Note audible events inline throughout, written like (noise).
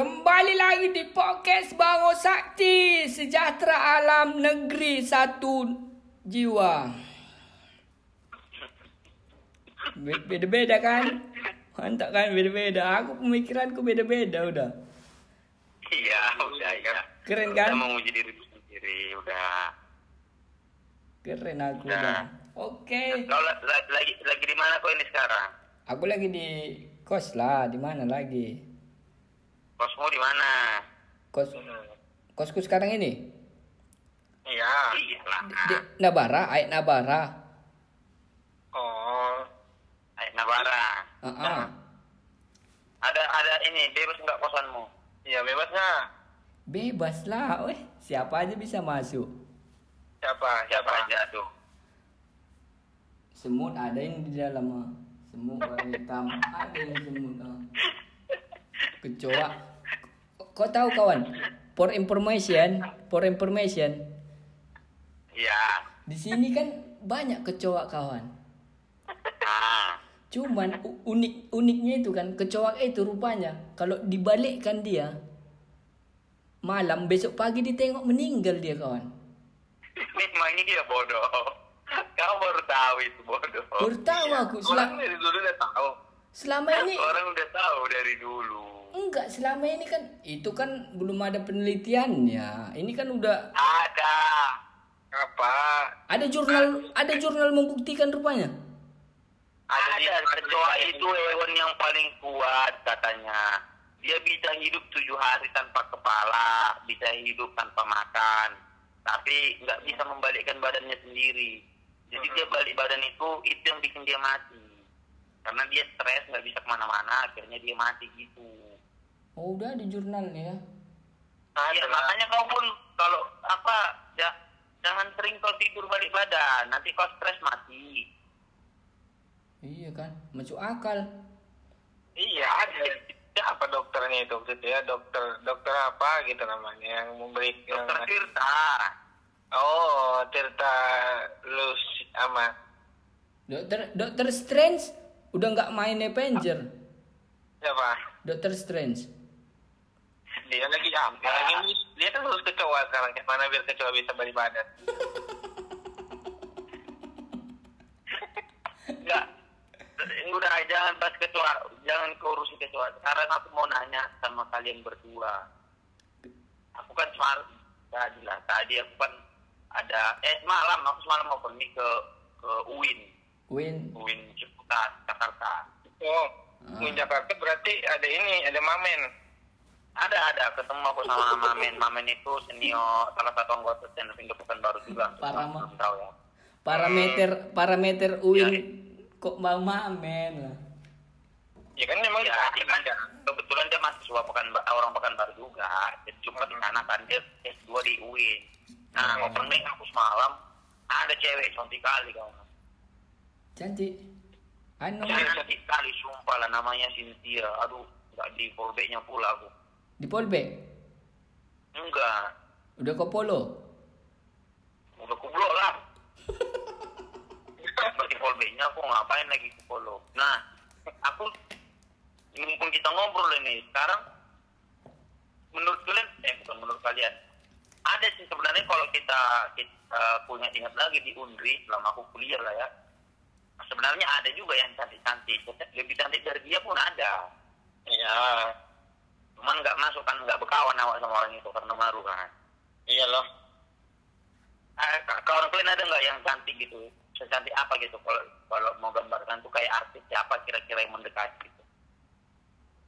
Kembali lagi di podcast Bango Sakti Sejahtera alam negeri satu jiwa Be- Beda-beda kan? Mantap kan beda-beda Aku pemikiranku beda-beda udah Iya, udah ya. Keren Udah kan? menguji diri sendiri, udah. Keren aku Nah. udah Oke la- lagi lagi di mana kau ini sekarang? Aku lagi di kos lah di mana lagi? Kosmo di mana? Kos kosku sekarang ini Iya. Iyalah. di, di Nabara, Aik Nabara. Oh. Ayo Nabara. Ah, ah. Ada ada ini bebas nggak kosanmu? Iya bebas nggak? Bebas lah, weh. Siapa aja bisa masuk. Siapa? Siapa aja tuh? Semut ada yang di dalam ah. Semut warna hitam ada yang semut ah. Kecoa. Kau tahu kawan? For information, for information. Iya. Di sini kan banyak kecoa kawan. Ah. Cuman unik uniknya itu kan kecoa itu rupanya kalau dibalikkan dia malam besok pagi ditengok meninggal dia kawan. (laughs) Memang ini dia bodoh. Kau baru tahu itu bodoh. Baru tahu aku Orang dari dulu udah tahu. Selama ini Orang udah tahu dari dulu. enggak selama ini kan itu kan belum ada penelitiannya. Ini kan udah Ada. Apa? ada jurnal ada jurnal membuktikan rupanya. Ada, kecoa itu hewan yang paling kuat katanya. Dia bisa hidup tujuh hari tanpa kepala, bisa hidup tanpa makan, tapi nggak bisa membalikkan badannya sendiri. Jadi dia balik badan itu, itu yang bikin dia mati. Karena dia stres, nggak bisa ke mana-mana, akhirnya dia mati gitu. Oh, udah di jurnalnya ya. Iya, makanya kau pun kalau apa, ya, jangan sering kau tidur balik badan, nanti kau stres mati. Iya kan, masuk akal. Iya ada. Apa dokternya itu maksudnya dokter dokter apa gitu namanya yang memberi yang Dokter Tirta. oh Tirta Lus Amat Dokter Dokter Strange udah nggak main Avenger. siapa Dokter Strange. dia lagi lagi dia kan lulus kecoa sekarang mana biar kecoa bisa balik badan (laughs) Enggak. Udah jangan bahas kecoa, jangan kau urusi kecoa. Sekarang aku mau nanya sama kalian berdua. Aku kan semalam tadi lah, tadi aku kan ada eh malam aku semalam mau pergi ke ke UIN, Win. UIN Ciputat, Jakarta. oh di Jakarta berarti ada ini ada mamen Ada ada ketemu aku sama (laughs) Mamen. Mamen itu senior salah satu anggota channel Indo Baru juga. Parah, Ma. Belum tahu ya. Parameter parameter UIN kok mau mamen lah. ya kan memang Ya, di dia kan kebetulan dia mahasiswa pekan orang pekan baru juga. Jadi cuma di sana kan dia S2 di UIN. Nah, Hmm. opening aku semalam ada cewek cantik kali kawan. Cantik. Anu Cewek cantik kali sumpah lah namanya Cynthia. Aduh, nggak di polbeknya pula aku. di Polbek. Enggak, Udah ke Polo. udah kublok lah. (laughs) Berarti polbeknya aku ngapain lagi ke polo. Nah, aku mumpung kita ngobrol ini sekarang menurut kalian eh bukan menurut kalian ada sih sebenarnya kalau kita, kita punya ingat lagi di Undri selama aku kuliah lah ya sebenarnya ada juga yang cantik-cantik. Lebih cantik dari dia pun ada. Iya. Cuman nggak masuk kan nggak berkawan awak sama orang itu karena malu kan. Iya loh eh, kawan kalian ada nggak yang cantik gitu? Secantik apa gitu? Kalau kalau mau gambarkan tuh kayak artis siapa kira-kira yang mendekati gitu?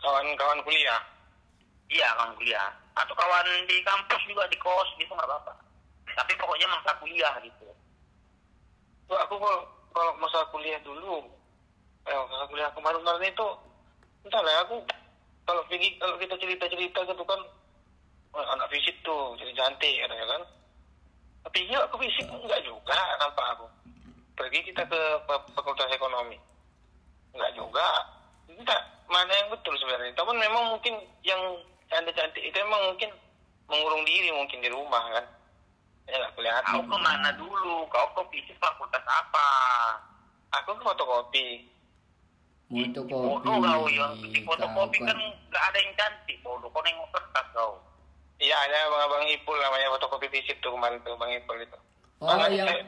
Kawan-kawan kuliah? Iya, kawan kuliah. Atau kawan di kampus juga di kos gitu nggak apa-apa. Tapi pokoknya masa kuliah gitu. Tuh, aku kalau kalau masa kuliah dulu, eh, masa kuliah kemarin-kemarin itu, entah lah aku kalau pergi kalau kita cerita-cerita gitu kan, anak fisik tuh jadi cantik katanya kan. Tapi iya aku fisik enggak juga nampak aku. Pergi kita ke Fa- fakultas ekonomi, enggak juga. Entah mana yang betul sebenarnya. Tapi memang mungkin yang cantik-cantik itu emang mungkin mengurung diri mungkin di rumah kan. Ya nggak kelihatan. Kau ke mana dulu? Kau ke fisik fakultas apa? Aku ke fotokopi. Fotokopi. Bodoh kau yang di fotokopi kan- kan nggak ada yang cantik. Bodoh kau nengok kertas kau. Iya ada abang-abang Ipul namanya fotokopi visip tuh kemarin tuh bang Ipul itu. Oh, Bang, yang eh,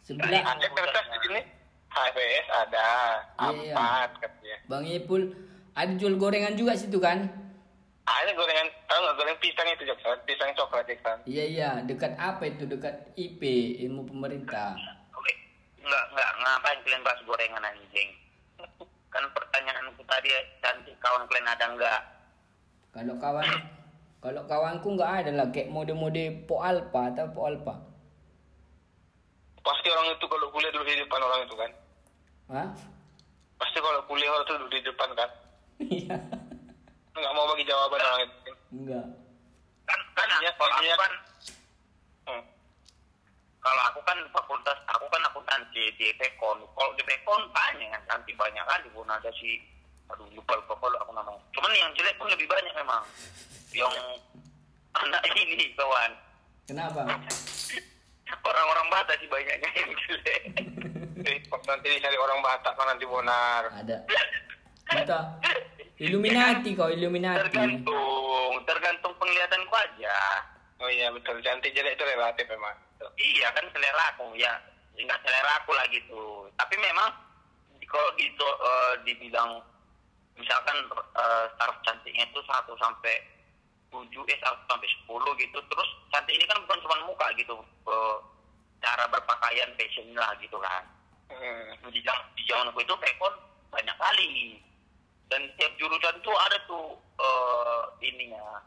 sebelah ada kertas di sini. HVS ada Iya. empat katanya. Bang Ipul ada jual gorengan juga situ kan? Ada gorengan, tahu nggak goreng pisang itu Jackson? Pisang coklat Jackson. Iya iya, dekat apa itu? Dekat IP ilmu pemerintah. Nggak nggak ngapain kalian bahas gorengan anjing. Kan pertanyaanku tadi cantik kawan kalian ada nggak? Kalau kawan kalau kawanku nggak ada lah kayak mode-mode Po Alpha atau Po Alpha. Pasti orang itu kalau kuliah dulu di depan orang itu kan. Hah? Pasti kalau kuliah orang itu duduk di depan kan. (laughs) Iya. Nggak mau bagi jawaban orang itu. Enggak. Kan kan Iya, kalau aku kan Hmm. kalau aku kan fakultas aku kan akuntansi di Pekon. Kalau di Pekon banyak yang cantik banyak kali pun ada si aduh lupa lupa kalau aku namanya. Cuman yang jelek pun lebih banyak memang. Yang anak (laughs) ini kawan. Kenapa? Orang-orang Batak sih banyaknya yang jelek. (laughs) Eh, nanti dicari orang Batak kan nanti bonar. Ada. Kita Illuminati kau Illuminati. tergantung, tergantung penglihatanku aja. Oh iya betul, cantik jelek itu relatif memang. Iya kan selera aku ya, enggak selera aku lah gitu. Tapi memang kalau gitu eh, dibilang misalkan eh, taraf cantiknya itu 1 sampai 7 eh 1 sampai 10 gitu. Terus cantik ini kan bukan cuma muka gitu. eh, cara berpakaian fashion lah gitu kan. Hmm. di zaman di zamanku itu pekon banyak kali dan tiap jurusan tuh ada tuh eh ininya.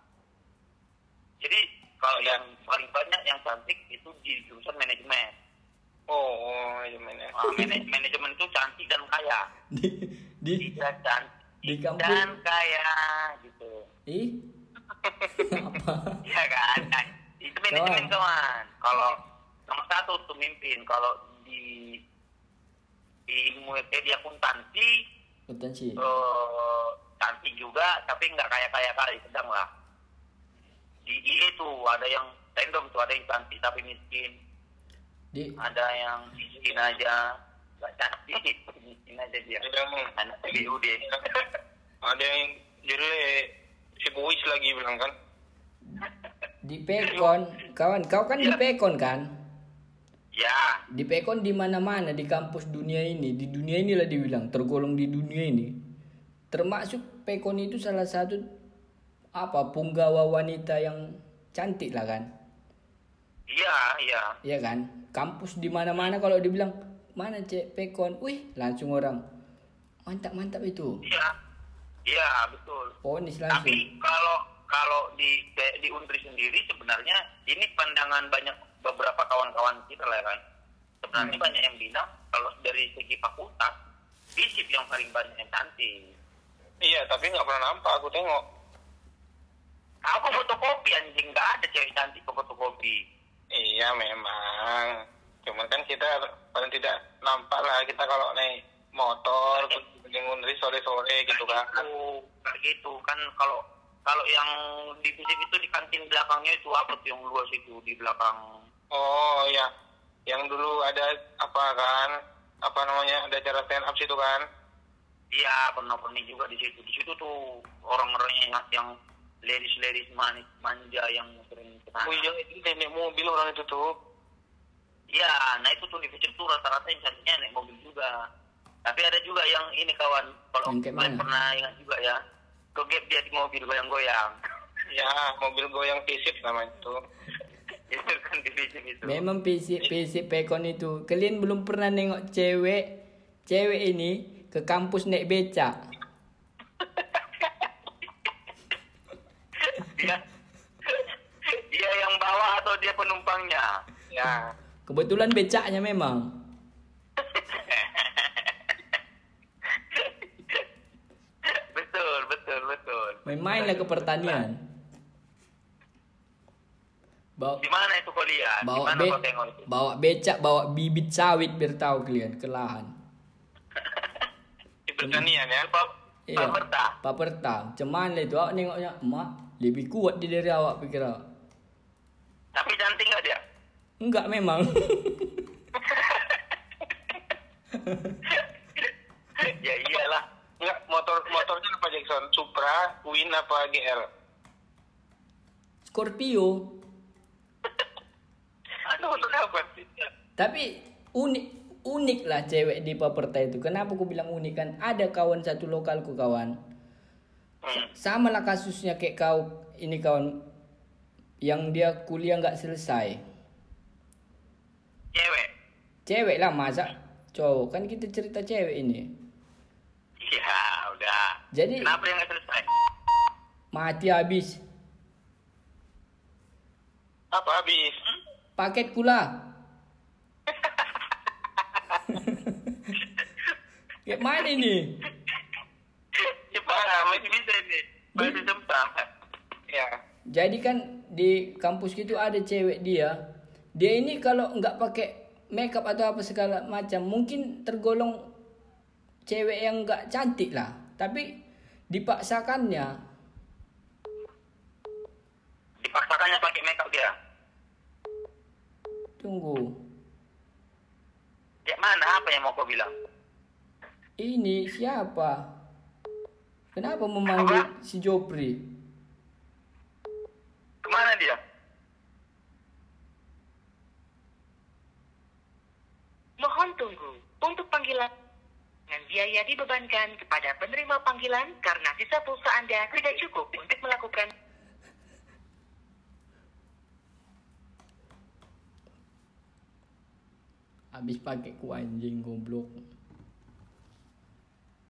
Jadi kalau yang paling banyak yang cantik itu di jurusan manajemen. Oh, oh iya mana? Nah, mana- manajemen itu cantik dan kaya. Di di tidak cantik Di dan kaya gitu. Ih. Apa? (laughs) Iya kan? Nah, itu manajemen Kawan. kawan kalau nomor satu tuh mimpin. Kalau di di ilmu eh, di akuntansi Potensi. eh, cantik juga tapi nggak kaya kaya kali sedang lah. Di IE tuh ada yang random tuh ada yang cantik tapi miskin. Di? Ada yang miskin aja. Nggak cantik miskin aja dia. Ada yang anak BUD (laughs) ada yang jelek si Boys lagi bilang kan. di Pekon, kawan, kau kan di Pekon kan? Ya Di Pekon di mana-mana di kampus dunia ini, di dunia inilah dibilang tergolong di dunia ini. Termasuk Pekon itu salah satu apa punggawa wanita yang cantik lah kan? iya iya Iya kan? Kampus di mana-mana kalau dibilang mana cek Pekon, wih langsung orang mantap-mantap itu. iya iya betul Ponis langsung. Tapi kalau kalau di di Undri sendiri sebenarnya ini pandangan banyak beberapa kawan-kawan kita lah kan. Sebenarnya Hmm. banyak yang bilang kalau dari segi fakultas fisip yang paling banyak yang cantik. Iya, tapi nggak pernah nampak aku tengok. Aku fotokopi anjing nggak ada cewek cantik ke fotokopi. Iya memang. Cuman kan kita paling tidak nampak lah kita kalau naik motor di Unri sore-sore gitu kan. Kayak gitu kan kalau kalau yang di fisip itu di kantin belakangnya itu apa tuh yang luas itu di belakang Oh iya, yang dulu ada apa kan? Apa namanya? Ada acara stand up situ kan? Iya, pernah pernah juga di situ. Di situ tuh orang-orang yang yang ladies-ladies manis manja yang sering ke sana. Oh iya, itu naik mobil orang itu tuh. Iya, nah itu tuh di Fisip tuh rata-rata yang cantiknya naik mobil juga. Tapi ada juga yang ini kawan, kalau kalian pernah ingat juga ya, kegap dia di mobil goyang-goyang. Ya, mobil goyang pisip namanya itu. Kan itu. Memang PC PC Pekon itu. Kalian belum pernah nengok cewek cewek ini ke kampus naik becak. (laughs) Dia dia yang bawa atau dia penumpangnya? Ya, Kebetulan becaknya memang. (laughs) betul, betul, betul. Main-main lah ke pertanian. Bawa Di mana itu? Di bawa mana be, bawa becak, bawa bibit sawit biar tahu kalian ke lahan. di (laughs) pertanian ya. Pak Iya. Pak Perta. Paperta. Cuman itu awak nengoknya, emak lebih kuat dia dari awak pikir awak. Tapi cantik nggak dia? Enggak memang. (laughs) (laughs) ya iyalah Enggak, motor motornya apa Jackson? Supra, Win apa GL? Scorpio. Aduh, untuk apa? Tapi unik unik lah cewek di Paperta itu. Kenapa aku bilang unik kan? Ada kawan satu lokalku kawan. Hmm. Sama lah kasusnya kayak kau ini kawan yang dia kuliah nggak selesai. Cewek. Cewek lah masa cowok kan kita cerita cewek ini. Iya, udah. Jadi Kenapa yang nggak selesai? mati habis Apa habis? Paket kula. Kayak (laughs) mana ini? Cepat, masih bisa ini. Masih sempat. Ya. Jadi kan di kampus gitu ada cewek dia. Dia ini kalau nggak pakai makeup atau apa segala macam, mungkin tergolong cewek yang nggak cantik lah. Tapi dipaksakannya, Dipaksakannya pakai makeup dia. Tunggu. Ya mana? Apa yang mau kau bilang? Ini siapa? Kenapa memanggil si Jopri? Ke mana dia? Mohon tunggu. Untuk panggilan dengan biaya dibebankan kepada penerima panggilan karena sisa pulsa Anda tidak cukup untuk melakukan Habis pakai ku anjing goblok.